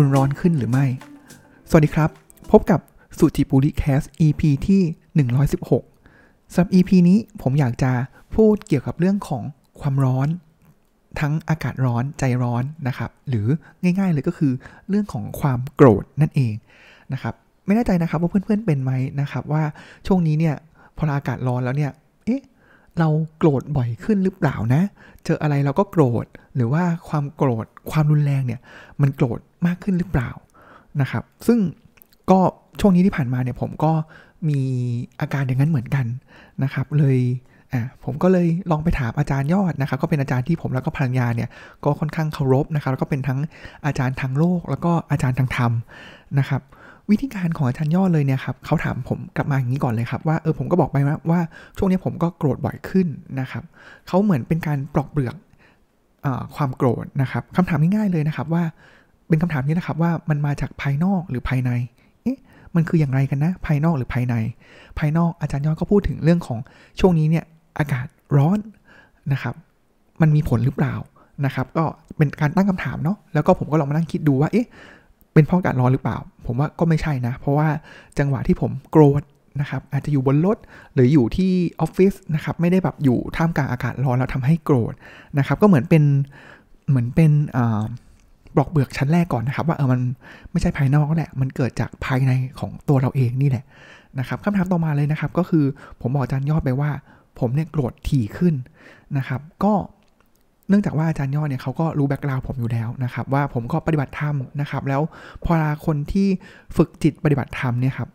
คุณร้อนขึ้นหรือไม่ สวัสดีครับ พบกับสุจิปุริแคส EP ที่ 116สำหรับ EP นี้ผมอยากจะพูดเกี่ยวกับเรื่องของความร้อน ทั้งอากาศร้อนใจร้อนนะครับ หรือง่ายๆเลยก็คือเรื่องของความโกรธนั่นเองนะครับ ไม่แน่ใจนะครับว่าเพื่อนๆเป็นไหมนะครับ ว่าช่วงนี้เนี่ยพออากาศร้อนแล้วเนี่ยเอ๊ะเราโกรธบ่อยขึ้นหรือเปล่านะ เจออะไรเราก็โกรธ หรือว่าความโกรธ ความรุนแรงเนี่ย มันโกรธ มากขึ้นหรือเปล่านะครับ ซึ่งก็ช่วงนี้ที่ผ่านมาเนี่ยผมก็มีอาการอย่างนั้นเหมือนกันนะครับ เลยอะผมก็เลยลองไปถามอาจารย์ยอดนะครับ ก็เป็นอาจารย์ที่ผมแล้วก็ภรรยาเนี่ยก็ค่อนข้างเคารพนะครับ แล้วก็เป็นทั้งอาจารย์ทางโลก แล้วก็อาจารย์ทางธรรมนะครับ วิธีการของอาจารย์ยอดเลยเนี่ยครับเขาถามผมกลับมาอย่างนี้ก่อนเลยครับว่าเออผมก็บอกไปว่าช่วงนี้ผมก็โกรธบ่อยขึ้นนะครับเขาเหมือนเป็นการปลอกเปลือกอความโกรธนะครับคำถามง่ายๆเลยนะครับว่า เป็นคำถามนี้นะครับว่ามันมาจากภายนอกหรือภายใน เอ๊ะ มันคืออย่างไรกันนะ ภายนอกหรือภายใน ภายนอกอาจารย์ยอดก็พูดถึงเรื่องของช่วงนี้เนี่ยอากาศร้อนนะครับ มันมีผลหรือเปล่านะครับ ก็เป็นการตั้งคำถามเนาะ แล้วก็ผมก็ลองมานั่งคิดดูว่า เอ๊ะ เป็นเพราะอากาศร้อนหรือเปล่า ผมว่าก็ไม่ใช่นะ เพราะว่าจังหวะที่ผมโกรธนะครับ อาจจะอยู่บนรถหรืออยู่ที่ออฟฟิศนะครับ ไม่ได้แบบอยู่ท่ามกลางอากาศร้อนแล้วทำให้โกรธนะครับ ก็เหมือนเป็น เหมือนเป็น บล็อกเบือกชั้นแรกก่อนนะครับ ว่าเออมันไม่ใช่ภายนอกแหละ มันเกิดจากภายในของตัวเราเองนี่แหละนะครับคำถามต่อมาเลยนะครับ ก็คือผมบอกอาจารย์ยอดไปว่า ผมเนี่ยโกรธถี่ขึ้นนะครับ ก็เนื่องจากว่าอาจารย์ยอดเนี่ยเขาก็รู้แบ็กกราวผมอยู่แล้วนะครับ ว่าผมก็ปฏิบัติธรรมนะครับ แล้วพอคนที่ฝึกจิตปฏิบัติธรรมเนี่ยครับ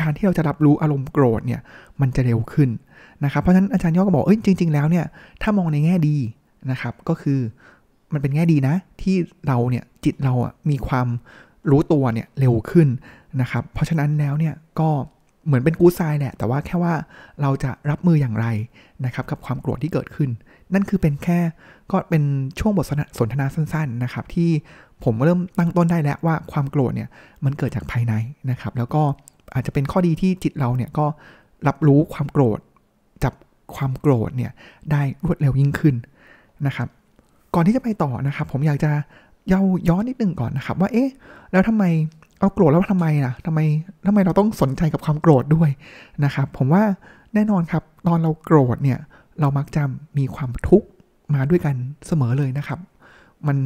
การที่เราจะรับรู้อารมณ์โกรธเนี่ยมันจะเร็วขึ้นนะครับ เพราะฉะนั้นอาจารย์ยอดก็บอกเอ้ยจริง ๆ แล้วเนี่ยถ้ามองในแง่ดีนะครับ ก็คือ มันเป็นแง่ดีนะ ที่เราเนี่ยจิตเราอะมีความรู้ตัวเนี่ยเร็วขึ้นนะครับ เพราะฉะนั้นแล้วเนี่ยก็เหมือนเป็นกู๊ดไซน์แหละ แต่ว่าแค่ว่าเราจะรับมืออย่างไรนะครับกับความโกรธที่เกิดขึ้น นั่นคือเป็นแค่ก็เป็นช่วงบทสนทนาสั้น ๆนะครับ ที่ผมเริ่มตั้งต้นได้แล้วว่าความโกรธเนี่ยมันเกิดจากภายในนะครับ แล้วก็อาจจะเป็นข้อดีที่จิตเราเนี่ยก็รับรู้ความโกรธจับความโกรธเนี่ยได้รวดเร็วยิ่งขึ้นนะครับ ก่อนที่จะไปต่อนะครับ ผมอยากจะเย้าย้อนนิดนึงก่อนนะครับ ว่าเอ๊ะแล้วทำไมเอาโกรธแล้วทำไมล่ะทำไมทำไมเราต้องสนใจกับความโกรธด้วยนะครับ ผมว่าแน่นอนครับตอนเราโกรธเนี่ยเรามักจะมีความทุกข์มาด้วยกันเสมอเลยนะครับ มัน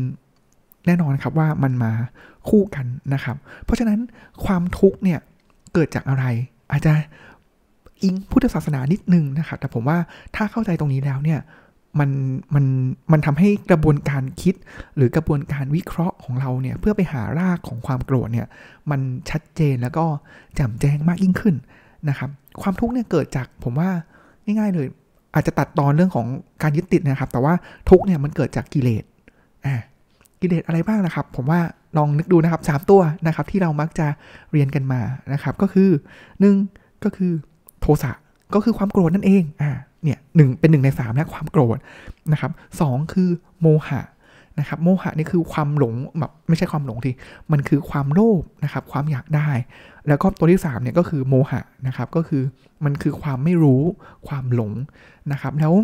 แน่นอนครับว่ามันมาคู่กันนะครับ เพราะฉะนั้นความทุกข์เนี่ยเกิดจากอะไร อาจจะอิงพุทธศาสนานิดนึงนะครับ แต่ผมว่าถ้าเข้าใจตรงนี้แล้วเนี่ย มันมันมันทำให้กระบวนการคิด หรือกระบวนการวิเคราะห์ของเราเนี่ยเพื่อไปหารากของความโกรธเนี่ยมันชัดเจนแล้วก็แจ่มแจ้งมากยิ่งขึ้นนะครับ ความทุกข์เนี่ยเกิดจากผมว่าง่ายๆเลยอาจจะตัดตอนเรื่องของการยึดติดนะครับ แต่ว่าทุกเนี่ยมันเกิดจากกิเลสอ่ากิเลสอะไรบ้างนะครับ ผมว่าลองนึกดูนะครับสามตัวนะครับ ที่เรามักจะเรียนกันมานะครับ ก็คือหนึ่งก็คือโทสะก็คือความโกรธนั่นเองอ่า เนี่ยหนึ่งเป็นหนึ่งในสามนะความโกรธนะครับสองคือโมหะนะครับโมหะนี่คือความหลงแบบไม่ใช่ความหลงที่มันคือความโลภนะครับความอยากได้ แล้วก็ตัวที่3เนี่ยก็คือโมหะนะครับก็คือมันคือความไม่รู้ความหลงนะครับแล้ว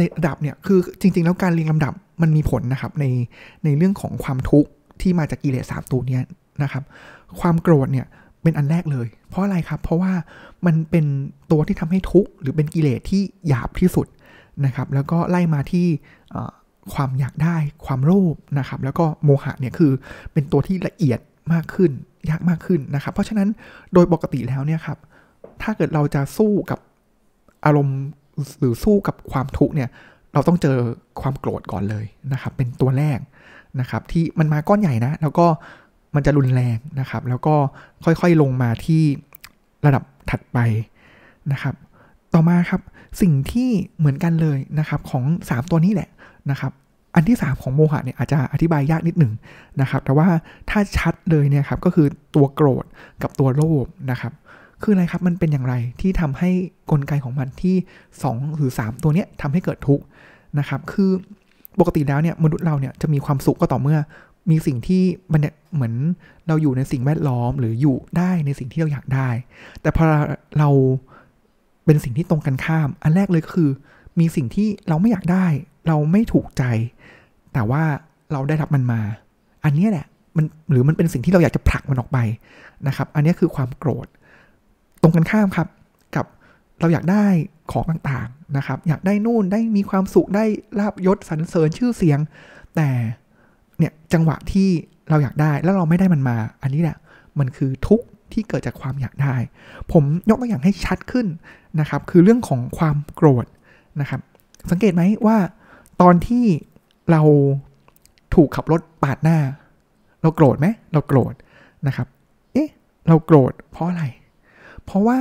ระดับเนี่ยคือจริง ๆ แล้วการเรียงลำดับมันมีผลนะครับในในเรื่องของความทุกข์ที่มาจากกิเลสสามตัวเนี้นะครับความโกรธเนี่ย เป็นอันแรกเลย เพราะอะไรครับ เพราะว่ามันเป็นตัวที่ทำให้ทุกข์หรือเป็นกิเลสที่หยาบที่สุดนะครับ แล้วก็ไล่มาที่ความอยากได้ความโลภนะครับ แล้วก็โมหะเนี่ยคือเป็นตัวที่ละเอียดมากขึ้น ยากมากขึ้นนะครับ เพราะฉะนั้นโดยปกติแล้วเนี่ยครับ ถ้าเกิดเราจะสู้กับอารมณ์หรือสู้กับความทุกข์เนี่ย เราต้องเจอความโกรธก่อนเลยนะครับ เป็นตัวแรกนะครับ ที่มันมาก้อนใหญ่นะ แล้วก็ มันจะรุนแรงนะครับ แล้วก็ค่อยๆลงมาที่ระดับถัดไปนะครับ ต่อมาครับสิ่งที่เหมือนกันเลยนะครับของ 3 ตัวนี้แหละนะครับอันที่ 3 ของโมหะเนี่ยอาจจะอธิบายยากนิดหนึ่งนะครับ แต่ว่าถ้าชัดเลยเนี่ยครับก็คือตัวโกรธกับตัวโลภนะครับ คืออะไรครับมันเป็นอย่างไรที่ทำให้กลไกของมันที่ 2 หรือ 3 ตัวเนี้ยทำให้เกิดทุกข์นะครับ คือปกติแล้วเนี่ยมนุษย์เราเนี่ยจะมีความสุขก็ต่อเมื่อ มีสิ่งที่มันเนี่ยเหมือนเราอยู่ในสิ่งแวดล้อมหรืออยู่ได้ในสิ่งที่เราอยากได้ แต่พอเราเป็นสิ่งที่ตรงกันข้าม อันแรกเลยก็คือ มีสิ่งที่เราไม่อยากได้ เราไม่ถูกใจ แต่ว่าเราได้รับมันมา อันนี้แหละมันหรือมันเป็นสิ่งที่เราอยากจะผลักมันออกไปนะครับ อันนี้คือความโกรธ ตรงกันข้ามครับกับเราอยากได้ของต่างๆนะครับ อยากได้นู่นได้มีความสุขได้ลาบยศสรรเสริญชื่อเสียง แต่ เนี่ยจังหวะที่เราอยากได้แล้วเราไม่ได้มันมา อันนี้แหละมันคือทุกข์ที่เกิดจากความอยากได้ ผมยกตัวอย่างให้ชัดขึ้นนะครับ คือเรื่องของความโกรธนะครับ สังเกตไหมว่า ตอนที่เราถูกขับรถปาดหน้า เราโกรธไหมเราโกรธนะครับ เอ๊ะ เราโกรธเพราะอะไร เพราะว่า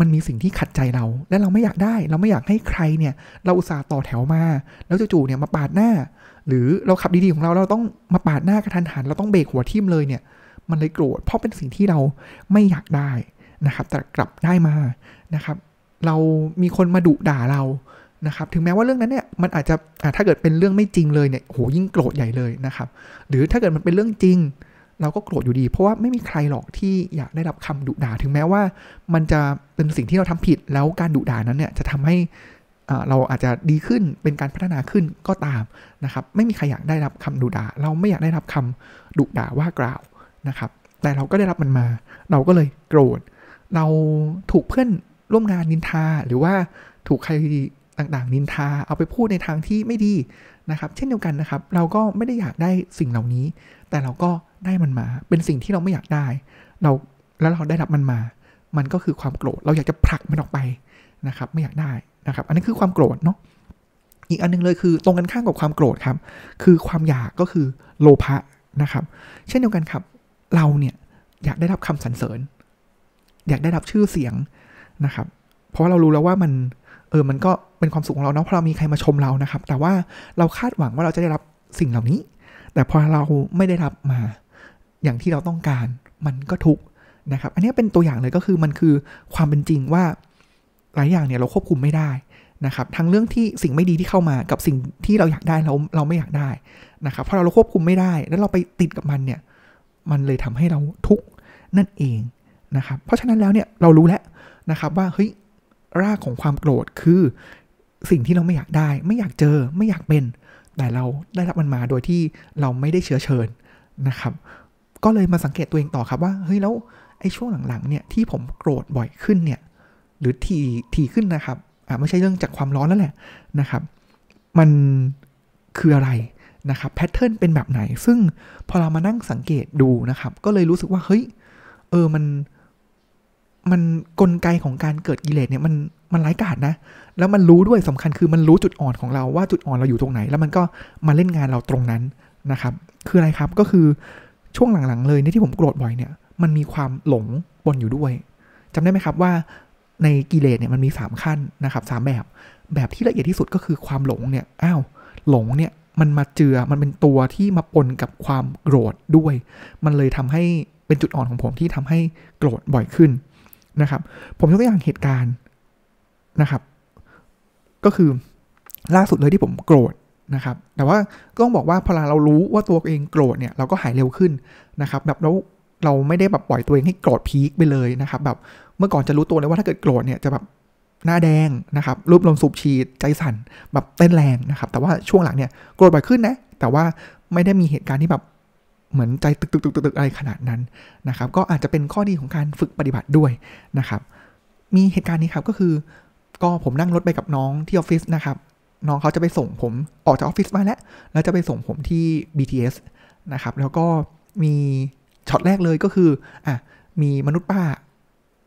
มันมีสิ่งที่ขัดใจเรา และเราไม่อยากได้ เราไม่อยากให้ใครเนี่ย เราอุตส่าห์ต่อแถวมา แล้วจู่ๆเนี่ยมาปาดหน้า หรือเราขับดีๆของเราเราต้องมาปาดหน้ากระทันหัน เราต้องเบรกหัวทิ่มเลยเนี่ย มันเลยโกรธเพราะเป็นสิ่งที่เราไม่อยากได้นะครับ แต่กลับได้มานะครับ เรามีคนมาดุด่าเรานะครับ ถึงแม้ว่าเรื่องนั้นเนี่ยมันอาจจะถ้าเกิดเป็นเรื่องไม่จริงเลยเนี่ยโหยิ่งโกรธใหญ่เลยนะครับ หรือถ้าเกิดมันเป็นเรื่องจริง เราก็โกรธอยู่ดี เพราะว่าไม่มีใครหรอกที่อยากได้รับคำดุด่า ถึงแม้ว่ามันจะเป็นสิ่งที่เราทำผิดแล้วการดุด่านั้นเนี่ยจะทำให้ เราอาจจะดีขึ้นเป็นการพัฒนาขึ้นก็ตามนะครับไม่มีใครอยากได้รับคำดุด่า เราไม่อยากได้รับคำดุด่าว่ากล่าวนะครับ แต่เราก็ได้รับมันมา เราก็เลยโกรธ เราถูกเพื่อนร่วมงานนินทา หรือว่าถูกใครต่างๆ นินทาเอาไปพูดในทางที่ไม่ดีนะครับ เช่นเดียวกันนะครับ เราก็ไม่ได้อยากได้สิ่งเหล่านี้ แต่เราก็ได้มันมา เป็นสิ่งที่เราไม่อยากได้ เราแล้วเราได้รับมันมา มันก็คือความโกรธ เราอยากจะผลักมันออกไปนะครับ ไม่อยากได้ นะครับ อันนี้คือความโกรธเนาะ อีกอันนึงเลยคือตรงกันข้ามกับความโกรธครับ คือความอยากก็คือโลภะนะครับ เช่นเดียวกันครับ เราเนี่ยอยากได้รับคำสรรเสริญ อยากได้รับชื่อเสียงนะครับ เพราะเรารู้แล้วว่ามันเออ มันก็เป็นความสุขของเราเนาะ เพราะเรามีใครมาชมเรานะครับ แต่ว่าเราคาดหวังว่าเราจะได้รับสิ่งเหล่านี้ แต่พอเราไม่ได้รับมา อย่างที่เราต้องการ มันก็ทุกนะครับ อันนี้เป็นตัวอย่างเลยก็คือมันคือความเป็นจริงว่า หลายอย่างเนี่ยเราควบคุมไม่ได้นะครับทั้งเรื่องที่สิ่งไม่ดีที่เข้ามากับสิ่งที่เราอยากได้เราเราไม่อยากได้นะครับเพราะเราควบคุมไม่ได้ แล้วเราไปติดกับมันเนี่ยมันเลยทำให้เราทุกข์นั่นเองนะครับเพราะฉะนั้นแล้วเนี่ยเรารู้แล้วนะครับว่าเฮ้ยรากของความโกรธคือสิ่งที่เราไม่อยากได้ ไม่อยากเจอไม่อยากเป็น แต่เราได้รับมันมาโดยที่เราไม่ได้เชื้อเชิญนะครับ ก็เลยมาสังเกตตัวเองต่อครับว่าเฮ้ยแล้วไอ้ช่วงหลังๆเนี่ยที่ผมโกรธบ่อยขึ้นเนี่ย หรือทีทีขึ้นนะครับอ่าไม่ใช่เรื่องจากความร้อนแล้วแหละนะครับ มันคืออะไรนะครับแพทเทิร์นเป็นแบบไหน ซึ่งพอเรามานั่งสังเกตดูนะครับ ก็เลยรู้สึกว่าเฮ้ยเออมันมันกลไกของการเกิดกิเลสเนี่ยมันมันไร้กาดนะ แล้วมันรู้ด้วยสำคัญคือมันรู้จุดอ่อนของเราว่าจุดอ่อนเราอยู่ตรงไหน แล้วมันก็มาเล่นงานเราตรงนั้นนะครับ คืออะไรครับก็คือช่วงหลังๆ เลยเนี่ยที่ผมโกรธบ่อยเนี่ย มันมีความหลงปนอยู่ด้วยจำได้ไหมครับว่า ในกิเลสเนี่ยมันมี 3 ขั้นนะครับสแบบ แบบที่ละเอียดที่สุดก็คือความหลงเนี่ยอ้าวหลงเนี่ยมันมาเจือมันเป็นตัวที่มาปนกับความโกรธด้วย มันเลยทำให้เป็นจุดอ่อนของผมที่ทำให้โกรธบ่อยขึ้นนะครับ ผมยกตัวอย่างเหตุการณ์นะครับ ก็คือล่าสุดเลยที่ผมโกรธนะครับ แต่ว่าก็ต้องบอกว่าพอเรารู้ว่าตัวเองโกรธเนี่ยเราก็หายเร็วขึ้นนะครับ แบบแล้ว เราไม่ได้แบบปล่อยตัวเองให้โกรธพีคไปเลยนะครับ แบบเมื่อก่อนจะรู้ตัวเลยว่าถ้าเกิดโกรธเนี่ยจะแบบหน้าแดงนะครับรูปลมสูบฉีดใจสั่นแบบเต้นแรงนะครับ แต่ว่าช่วงหลังเนี่ยโกรธบ่อยขึ้นนะ แต่ว่าไม่ได้มีเหตุการณ์ที่แบบเหมือนใจตึกตึกตึกตึกอะไรขนาดนั้นนะครับ ก็อาจจะเป็นข้อดีของการฝึกปฏิบัติด้วยนะครับ มีเหตุการณ์นี้ครับก็คือ ก็ผมนั่งรถไปกับน้องที่ออฟฟิศนะครับ น้องเขาจะไปส่งผมออกจากออฟฟิศมาแล้ว แล้วจะไปส่งผมที่ BTS นะครับ แล้วก็มี ช็อตแรกเลยก็คืออะมีมนุษย์ป้า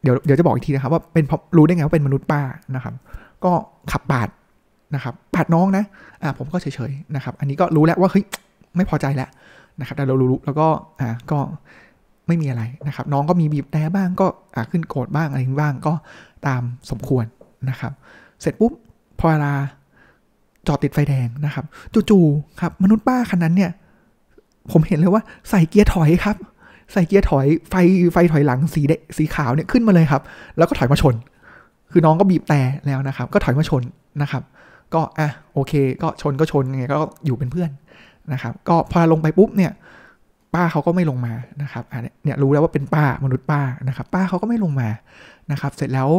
เดี๋ยวเดี๋ยวจะบอกอีกทีนะครับ ว่าเป็นรู้ได้ไงว่าเป็นมนุษย์ป้านะครับ ก็ขับปาดนะครับปาดน้องนะอะผมก็เฉยๆนะครับ อันนี้ก็รู้แล้วว่าเฮ้ยไม่พอใจแล้วนะครับแต่เรารู้แล้วก็อ่าก็ไม่มีอะไรนะครับ น้องก็มีบีบแต่บ้างก็อ่าขึ้นโกรธบ้างอะไรบ้างก็ตามสมควรนะครับ เสร็จปุ๊บพอเวลาจอดติดไฟแดงนะครับ จู่ๆครับ มนุษย์ป้าคันนั้นเนี่ย ผมเห็นเลยว่าใส่เกียร์ถอยครับ ใส่เกียร์ถอยไฟไฟถอยหลังสีเดสีขาวเนี่ยขึ้นมาเลยครับ แล้วก็ถอยมาชน คือน้องก็บีบแต่แล้วนะครับ ก็ถอยมาชนนะครับ ก็อะโอเค ก็ชนก็ชนไงก็อยู่เป็นเพื่อนนะครับ ก็พอลงไปปุ๊บเนี่ย ป้าเขาก็ไม่ลงมานะครับเนี่ยรู้แล้วว่าเป็นป้ามนุษย์ป้านะครับ ป้าเขาก็ไม่ลงมานะครับ เสร็จแล้ว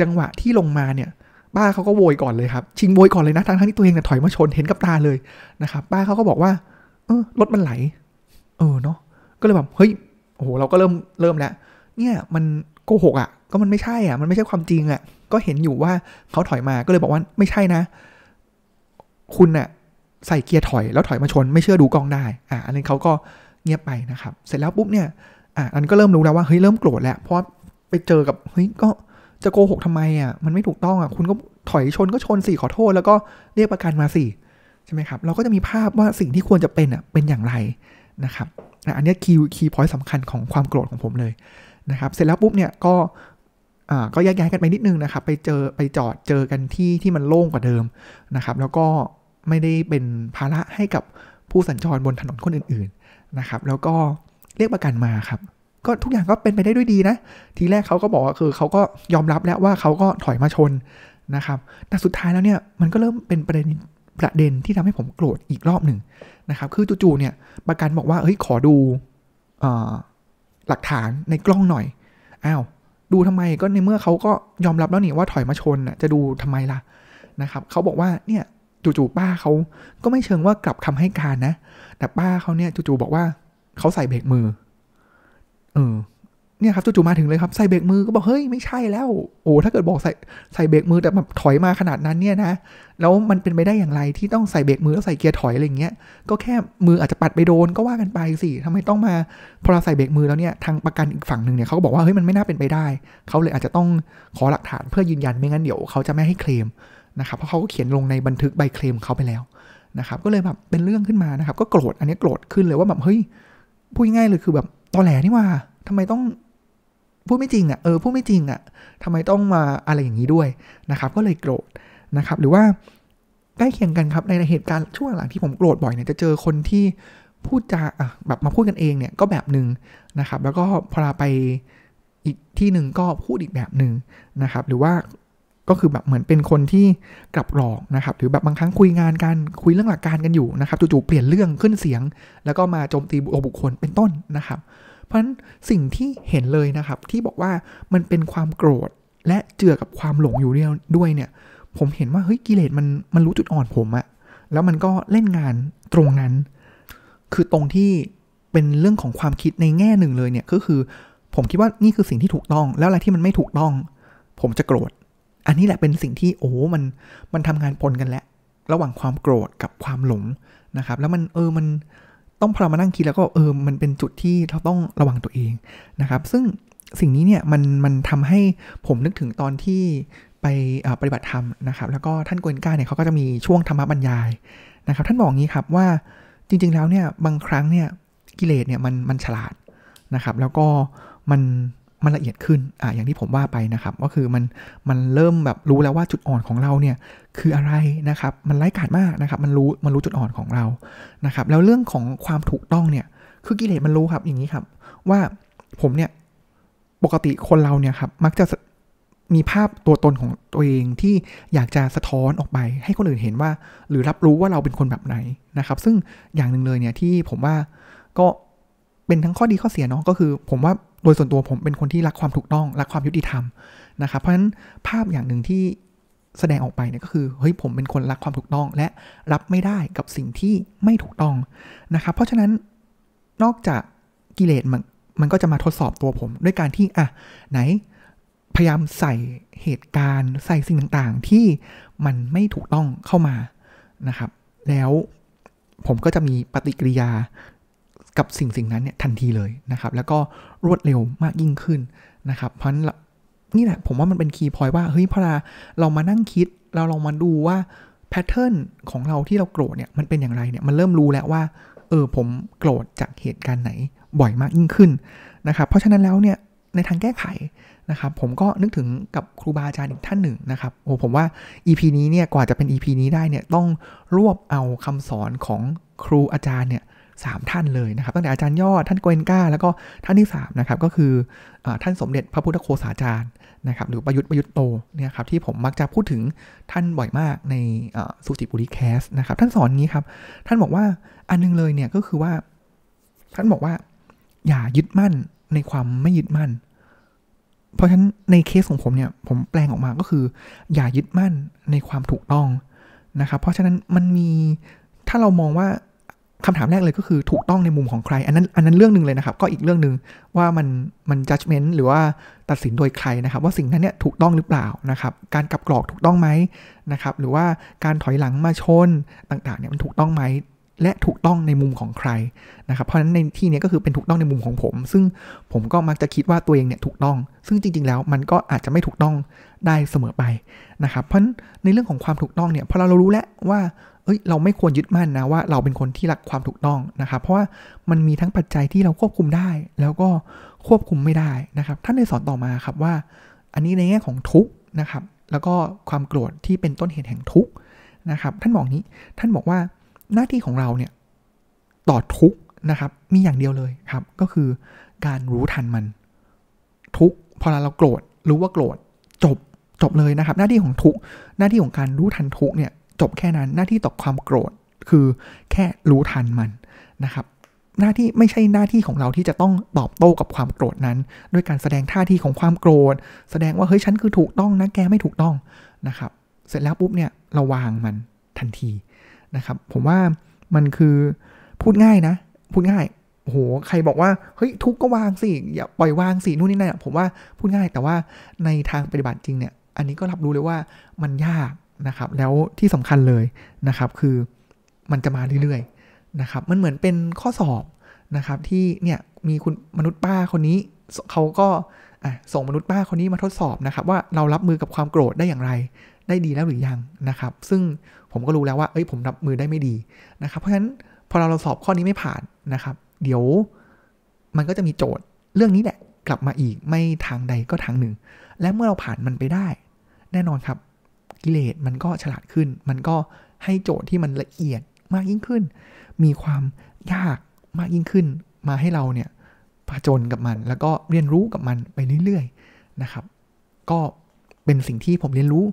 จังหวะที่ลงมาเนี่ยป้าเขาก็โวยก่อนเลยครับ ชิงโวยก่อนเลยนะทั้งทั้งที่ตัวเองเนี่ยถอยมาชนเห็นกับตาเลยนะครับ ป้าเขาก็บอกว่า เออรถมันไหล เออเนาะ ก็เลยแบบเฮ้ยโอ้โหเราก็เริ่มเริ่มแล้วเนี่ยมันโกหกอะ ก็มันไม่ใช่อะ มันไม่ใช่ความจริงอะ ก็เห็นอยู่ว่าเขาถอยมาก็เลยบอกว่าไม่ใช่นะ คุณน่ะใส่เกียร์ถอยแล้วถอยมาชน ไม่เชื่อดูกล้องได้ อะอันนี้เขาก็เงียบไปนะครับ เสร็จแล้วปุ๊บเนี่ย อะอันก็เริ่มรู้แล้วว่าเฮ้ยเริ่มโกรธแล้วเพราะไปเจอกับเฮ้ยก็จะโกหกทำไมอะมันไม่ถูกต้องอะคุณก็ถอยชนก็ชนสิขอโทษ แล้วก็เรียกประกันมาสิใช่ไหมครับ เราก็จะมีภาพว่าสิ่งที่ควรจะเป็นอะเป็นอย่างไรนะครับ อันนี้คีย์คีย์พอยต์สำคัญของความโกรธของผมเลยนะครับเสร็จแล้วปุ๊บเนี่ยก็อ่าก็แยกย้ายกันไปนิดนึงนะครับ ไปเจอไปจอดเจอกันที่ที่มันโล่งกว่าเดิมนะครับ แล้วก็ไม่ได้เป็นภาระให้กับผู้สัญจรบนถนนคนอื่น ๆนะครับ แล้วก็เรียกประกันมาครับ ก็ทุกอย่างก็เป็นไปได้ด้วยดีนะ ทีแรกเขาก็บอกว่าคือเขาก็ยอมรับแล้วว่าเขาก็ถอยมาชนนะครับ แต่สุดท้ายแล้วเนี่ยมันก็เริ่มเป็นประเด็น ประเด็นที่ทำให้ผมโกรธอีกรอบหนึ่งนะครับ คือจู่ๆเนี่ยประกันบอกว่าเฮ้ยขอดูหลักฐานในกล้องหน่อยอ้าวดูทำไมก็ในเมื่อเขาก็ยอมรับแล้วนี่ว่าถอยมาชนจะดูทำไมล่ะนะครับเขาบอกว่าเนี่ยจู่ๆป้าเขาก็ไม่เชิงว่ากลับคำให้การนะ แต่ป้าเขาเนี่ยจู่ๆบอกว่าเขาใส่เบรกมือ เออ เนี่ยครับจู่ๆมาถึงเลยครับใส่เบรกมือก็บอกเฮ้ยไม่ใช่แล้ว โอ้ถ้าเกิดบอกใส่ใส่เบรกมือแต่แบบถอยมาขนาดนั้นเนี่ยนะแล้วมันเป็นไปได้อย่างไรที่ต้องใส่เบรกมือแล้วใส่เกียร์ถอยอะไรเงี้ยก็แค่มืออาจจะปัดไปโดนก็ว่ากันไปสิทำไมต้องมาพอเราใส่เบรกมือแล้วเนี่ยทางประกันอีกฝั่งหนึ่งเนี่ยเขาก็บอกว่าเฮ้ยมันไม่น่าเป็นไปได้เขาเลยอาจจะต้องขอหลักฐานเพื่อยืนยันไม่งั้นเดี๋ยวเขาจะไม่ให้เคลมนะครับเพราะเขาก็เขียนลงในบันทึกใบเคลมเขาไปแล้วนะครับก็เลยแบบเป็นเรื่องขึ้นมานะครับก็โกรธอันนี้โกรธขึ้นเลยว่าแบบเฮ้ยพูดง่ายเลยคือแบบตอแหลนี่ว่าทำไมต้อง พูดไม่จริงอะ่ะเออพูดไม่จริงอะ่ะทำไมต้องมาอะไรอย่างนี้ด้วยนะครับก็เลยโกรธนะครับ หรือว่าใกล้เคียงกันครับในเหตุการณ์ช่วงหลังที่ผมโกรธบ่อยเนี่ยจะเจอคนที่พูดจาอะแบบมาพูดกันเองเนี่ยก็แบบหนึ่งนะครับ แล้วก็พอไปอีกที่หนึ่งก็พูดอีกแบบหนึ่งนะครับ หรือว่าก็คือแบบเหมือนเป็นคนที่กลับหลอกนะครับ หรือแบบบางครั้งคุยงานกันคุยเรื่องหลักการกันอยู่นะครับจู่ๆเปลี่ยนเรื่องขึ้นเสียง แล้วก็มาโจมตีบุคคลเป็นต้นนะครับ เพราะฉะนั้นสิ่งที่เห็นเลยนะครับ ที่บอกว่ามันเป็นความโกรธและเจือกับความหลงอยู่ด้วยเนี่ย ผมเห็นว่าเฮ้ยกิเลสมันมันรู้จุดอ่อนผมอะแล้วมันก็เล่นงานตรงนั้น คือตรงที่เป็นเรื่องของความคิดในแง่หนึ่งเลยเนี่ยก็คือ ผมคิดว่านี่คือสิ่งที่ถูกต้อง แล้วอะไรที่มันไม่ถูกต้อง ผมจะโกรธ อันนี้แหละเป็นสิ่งที่โอ้มันมันทำงานปนกันแล้วระหว่างความโกรธกับความหลงนะครับ แล้วมันเออมัน ต้องพอมานั่งคิดแล้วก็เออมันเป็นจุดที่เราต้องระวังตัวเองนะครับ ซึ่งสิ่งนี้เนี่ยมันมันทำให้ผมนึกถึงตอนที่ไปปฏิบัติธรรมนะครับ แล้วก็ท่านกวนก้าเนี่ยเขาก็จะมีช่วงธรรมบรรยายนะครับ ท่านบอกงี้ครับว่าจริง ๆ แล้วเนี่ยบางครั้งเนี่ยกิเลสเนี่ยมันมันฉลาดนะครับ แล้วก็มัน มันละเอียดขึ้นอ่าอย่างที่ผมว่าไปนะครับ ก็คือมันมันเริ่มแบบรู้แล้วว่าจุดอ่อนของเราเนี่ยคืออะไรนะครับ มันไร้กาดมากนะครับ มันรู้มันรู้จุดอ่อนของเรานะครับ แล้วเรื่องของความถูกต้องเนี่ย คือกิเลสมันรู้ครับอย่างนี้ครับ ว่าผมเนี่ยปกติคนเราเนี่ยครับมักจะมีภาพตัวตนของตัวเองที่อยากจะสะท้อนออกไป ให้คนอื่นเห็นว่า หรือรับรู้ว่าเราเป็นคนแบบไหนนะครับ ซึ่งอย่างหนึ่งเลยเนี่ยที่ผมว่าก็เป็นทั้งข้อดีข้อเสียเนาะก็คือ ผมว่า โดยส่วนตัวผมเป็นคนที่รักความถูกต้อง รักความยุติธรรมนะครับเพราะฉะนั้นภาพอย่างหนึ่งที่แสดงออกไปเนี่ยก็คือเฮ้ยผมเป็นคนรักความถูกต้องและรับไม่ได้กับสิ่งที่ไม่ถูกต้องนะครับเพราะฉะนั้นนอกจากกิเลสมันมันก็จะมาทดสอบตัวผม ด้วยการที่อะไหนพยายามใส่เหตุการณ์ใส่สิ่งต่างๆ ที่มันไม่ถูกต้องเข้ามานะครับ แล้วผมก็จะมีปฏิกิริยา กับสิ่งสิ่งนั้นเนี่ยทันทีเลยนะครับ แล้วก็รวดเร็วมากยิ่งขึ้นนะครับเพราะนี่แหละผมว่ามันเป็นคีย์พอยต์ว่าเฮ้ยพอเรามานั่งคิดเราลองมาดูว่าแพทเทิร์นของเราที่เราโกรธเนี่ยมันเป็นอย่างไรเนี่ยมันเริ่มรู้แล้วว่าเออผมโกรธจากเหตุการณ์ไหนบ่อยมากยิ่งขึ้นนะครับ เพราะฉะนั้นแล้วเนี่ยในทางแก้ไขนะครับผมก็นึกถึงกับครูบาอาจารย์อีกท่านหนึ่งนะครับโอ้ผมว่า EP นี้เนี่ยกว่าจะเป็น EP นี้ได้เนี่ยต้องรวบเอาคำสอนของครูอาจารย์เนี่ย สามท่านเลยนะครับ ตั้งแต่อาจารย์ยอดท่านโกเอนก้าแล้วก็ท่านที่3นะครับก็คืออท่านสมเด็จพระพุทธโฆษาจารย์นะครับหรือประยุทธ์ประยุทธ์โตเนี่ยครับที่ผมมักจะพูดถึงท่านบ่อยมากในสุจิบุรีแคสนะครับท่านสอนงี้ครับ ท่านบอกว่าอันนึงเลยเนี่ยก็คือว่า ท่านบอกว่า อย่ายึดมั่นในความไม่ยึดมั่น เพราะฉะนั้นในเคสของผมเนี่ยผมแปลงออกมาก็คือ อย่ายึดมั่นในความถูกต้องนะครับเพราะฉะนั้นมันมีถ้าเรามองว่า คำถามแรกเลยก็คือถูกต้องในมุมของใคร อันนั้นอันนั้นเรื่องหนึ่งเลยนะครับ ก็อีกเรื่องหนึ่งว่ามันมัน judgment หรือว่าตัดสินโดยใครนะครับ ว่าสิ่งนั้นเนี่ยถูกต้องหรือเปล่านะครับ การกลับกรอกถูกต้องไหมนะครับ หรือว่าการถอยหลังมาชนต่างๆเนี่ยมันถูกต้องไหมและถูกต้องในมุมของใครนะครับ เพราะฉะนั้นในที่นี้ก็คือเป็นถูกต้องในมุมของผม ซึ่งผมก็มักจะคิดว่าตัวเองเนี่ยถูกต้อง ซึ่งจริง ๆ แล้วมันก็อาจจะไม่ถูกต้องได้เสมอไปนะครับ เพราะในเรื่องของความถูกต้องเนี่ยพอเรารู้แล้วว่า เอ้ยเราไม่ควรยึดมั่นนะว่าเราเป็นคนที่รักความถูกต้องนะครับเพราะว่ามันมีทั้งปัจจัยที่เราควบคุมได้ แล้วก็ควบคุมไม่ได้นะครับท่านได้สอนต่อมาครับว่า อันนี้ในแง่ของทุกนะครับ แล้วก็ความโกรธที่เป็นต้นเหตุแห่งทุกนะครับ ท่านบอกนี้ท่านบอกว่าหน้าที่ของเราเนี่ยต่อทุกนะครับมีอย่างเดียวเลยครับ ก็คือการรู้ทันมัน ทุกพอเราโกรธรู้ว่าโกรธจบจบเลยนะครับ หน้าที่ของทุกหน้าที่ของการรู้ทันทุกเนี่ย จบแค่นั้นหน้าที่ต่อความโกรธคือแค่รู้ทันมันนะครับ หน้าที่ไม่ใช่หน้าที่ของเราที่จะต้องตอบโต้กับความโกรธนั้น ด้วยการแสดงท่าทีของความโกรธ แสดงว่าเฮ้ยฉันคือถูกต้องนะแกไม่ถูกต้องนะครับ เสร็จแล้วปุ๊บเนี่ยเราวางมันทันทีนะครับ ผมว่ามันคือพูดง่ายนะ พูดง่ายโอ้โหใครบอกว่าเฮ้ยทุกก็วางสิอย่าปล่อยวางสินู่นนี่นั่นผมว่าพูดง่ายแต่ว่าในทางปฏิบัติจริงเนี่ย อันนี้ก็รับรู้เลยว่ามันยาก นะครับ แล้วที่สำคัญเลยนะครับ คือมันจะมาเรื่อยๆนะครับ มันเหมือนเป็นข้อสอบนะครับ ที่เนี่ยมีคุณมนุษย์ป้าคนนี้เขาก็ส่งมนุษย์ป้าคนนี้มาทดสอบนะครับ ว่าเรารับมือกับความโกรธได้อย่างไร ได้ดีแล้วหรือยังนะครับ ซึ่งผมก็รู้แล้วว่าเอ้ยผมรับมือได้ไม่ดีนะครับ เพราะฉะนั้นพอเราเราสอบข้อนี้ไม่ผ่านนะครับ เดี๋ยวมันก็จะมีโจทย์เรื่องนี้แหละกลับมาอีกไม่ทางใดก็ทางหนึ่ง และเมื่อเราผ่านมันไปได้ แน่นอนครับ กิเลสมันก็ฉลาดขึ้น มันก็ให้โจทย์ที่มันละเอียดมากยิ่งขึ้น มีความยากมากยิ่งขึ้น มาให้เราเนี่ยผจญกับมัน แล้วก็เรียนรู้กับมันไปเรื่อยๆนะครับ ก็เป็นสิ่งที่ผมเรียนรู้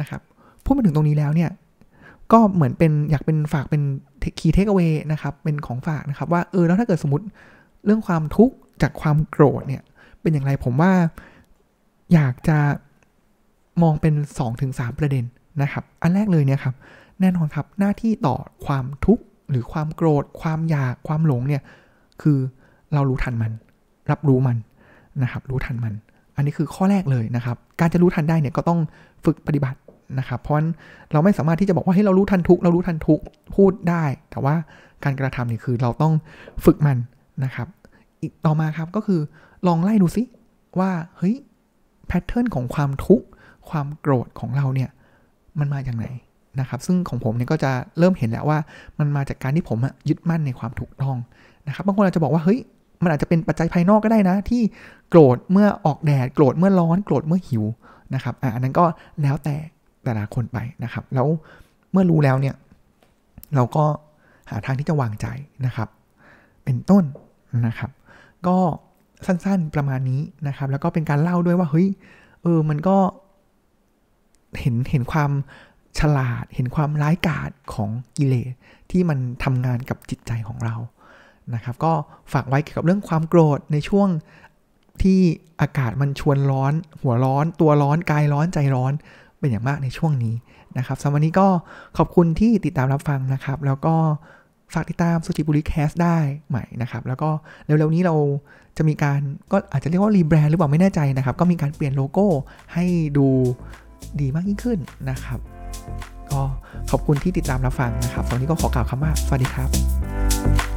นะครับพูดมาถึงตรงนี้แล้วเนี่ยก็เหมือนเป็นอยากเป็นฝากเป็นคีย์เทคเอาไว้นะครับ เป็นของฝากนะครับ ว่าเออแล้วถ้าเกิดสมมติเรื่องความทุกข์จากความโกรธเนี่ยเป็นอย่างไรผมว่าอยากจะ มองเป็น 2-3 ประเด็นนะครับ อันแรกเลยเนี่ยครับ แน่นอนครับหน้าที่ต่อความทุกข์หรือความโกรธ ความอยากความหลงเนี่ยคือเรารู้ทันมัน รับรู้มันนะครับรู้ทันมัน อันนี้คือข้อแรกเลยนะครับ การจะรู้ทันได้เนี่ยก็ต้องฝึกปฏิบัตินะครับ เพราะเราไม่สามารถที่จะบอกว่าให้เรารู้ทันทุกเรารู้ทันทุกพูดได้ แต่ว่าการกระทำนี่คือเราต้องฝึกมันนะครับ อีกต่อมาครับก็คือลองไล่ดูซิว่าเฮ้ยแพทเทิร์นของความทุกข์ ความโกรธของเราเนี่ยมันมาจากไหนนะครับ ซึ่งของผมเนี่ยก็จะเริ่มเห็นแล้วว่ามันมาจากการที่ผมยึดมั่นในความถูกต้องนะครับบางคนอาจจะบอกว่าเฮ้ยมันอาจจะเป็นปัจจัยภายนอกก็ได้นะ ที่โกรธเมื่อออกแดด โกรธเมื่อร้อนโกรธเมื่อหิวนะครับอ่าอันนั้นก็แล้วแต่แต่ละคนไปนะครับ แล้วเมื่อรู้แล้วเนี่ย เราก็หาทางที่จะวางใจนะครับ เป็นต้นนะครับ ก็สั้นๆประมาณนี้นะครับ แล้วก็เป็นการเล่าด้วยว่าเฮ้ยเออมันก็ เห็นเห็นความฉลาด เห็นความร้ายกาจของกิเลสที่มันทำงานกับจิตใจของเรานะครับ ก็ฝากไว้เกี่ยวกับเรื่องความโกรธในช่วงที่อากาศมันชวนร้อน หัวร้อน ตัวร้อนกายร้อนใจร้อนเป็นอย่างมากในช่วงนี้นะครับสำหรับวันนี้ก็ขอบคุณที่ติดตามรับฟังนะครับ แล้วก็ฝากติดตามสุจิบุรีแคสได้ใหม่นะครับ แล้วก็เร็วๆนี้เราจะมีการก็อาจจะเรียกว่ารีแบรนด์หรือเปล่าไม่แน่ใจนะครับ ก็มีการเปลี่ยนโลโก้ให้ดู ดีมากยิ่งขึ้นนะครับก็ขอบคุณที่ติดตามรับฟังนะครับตอนนี้ก็ขอกล่าวคำว่าสวัสดีครับ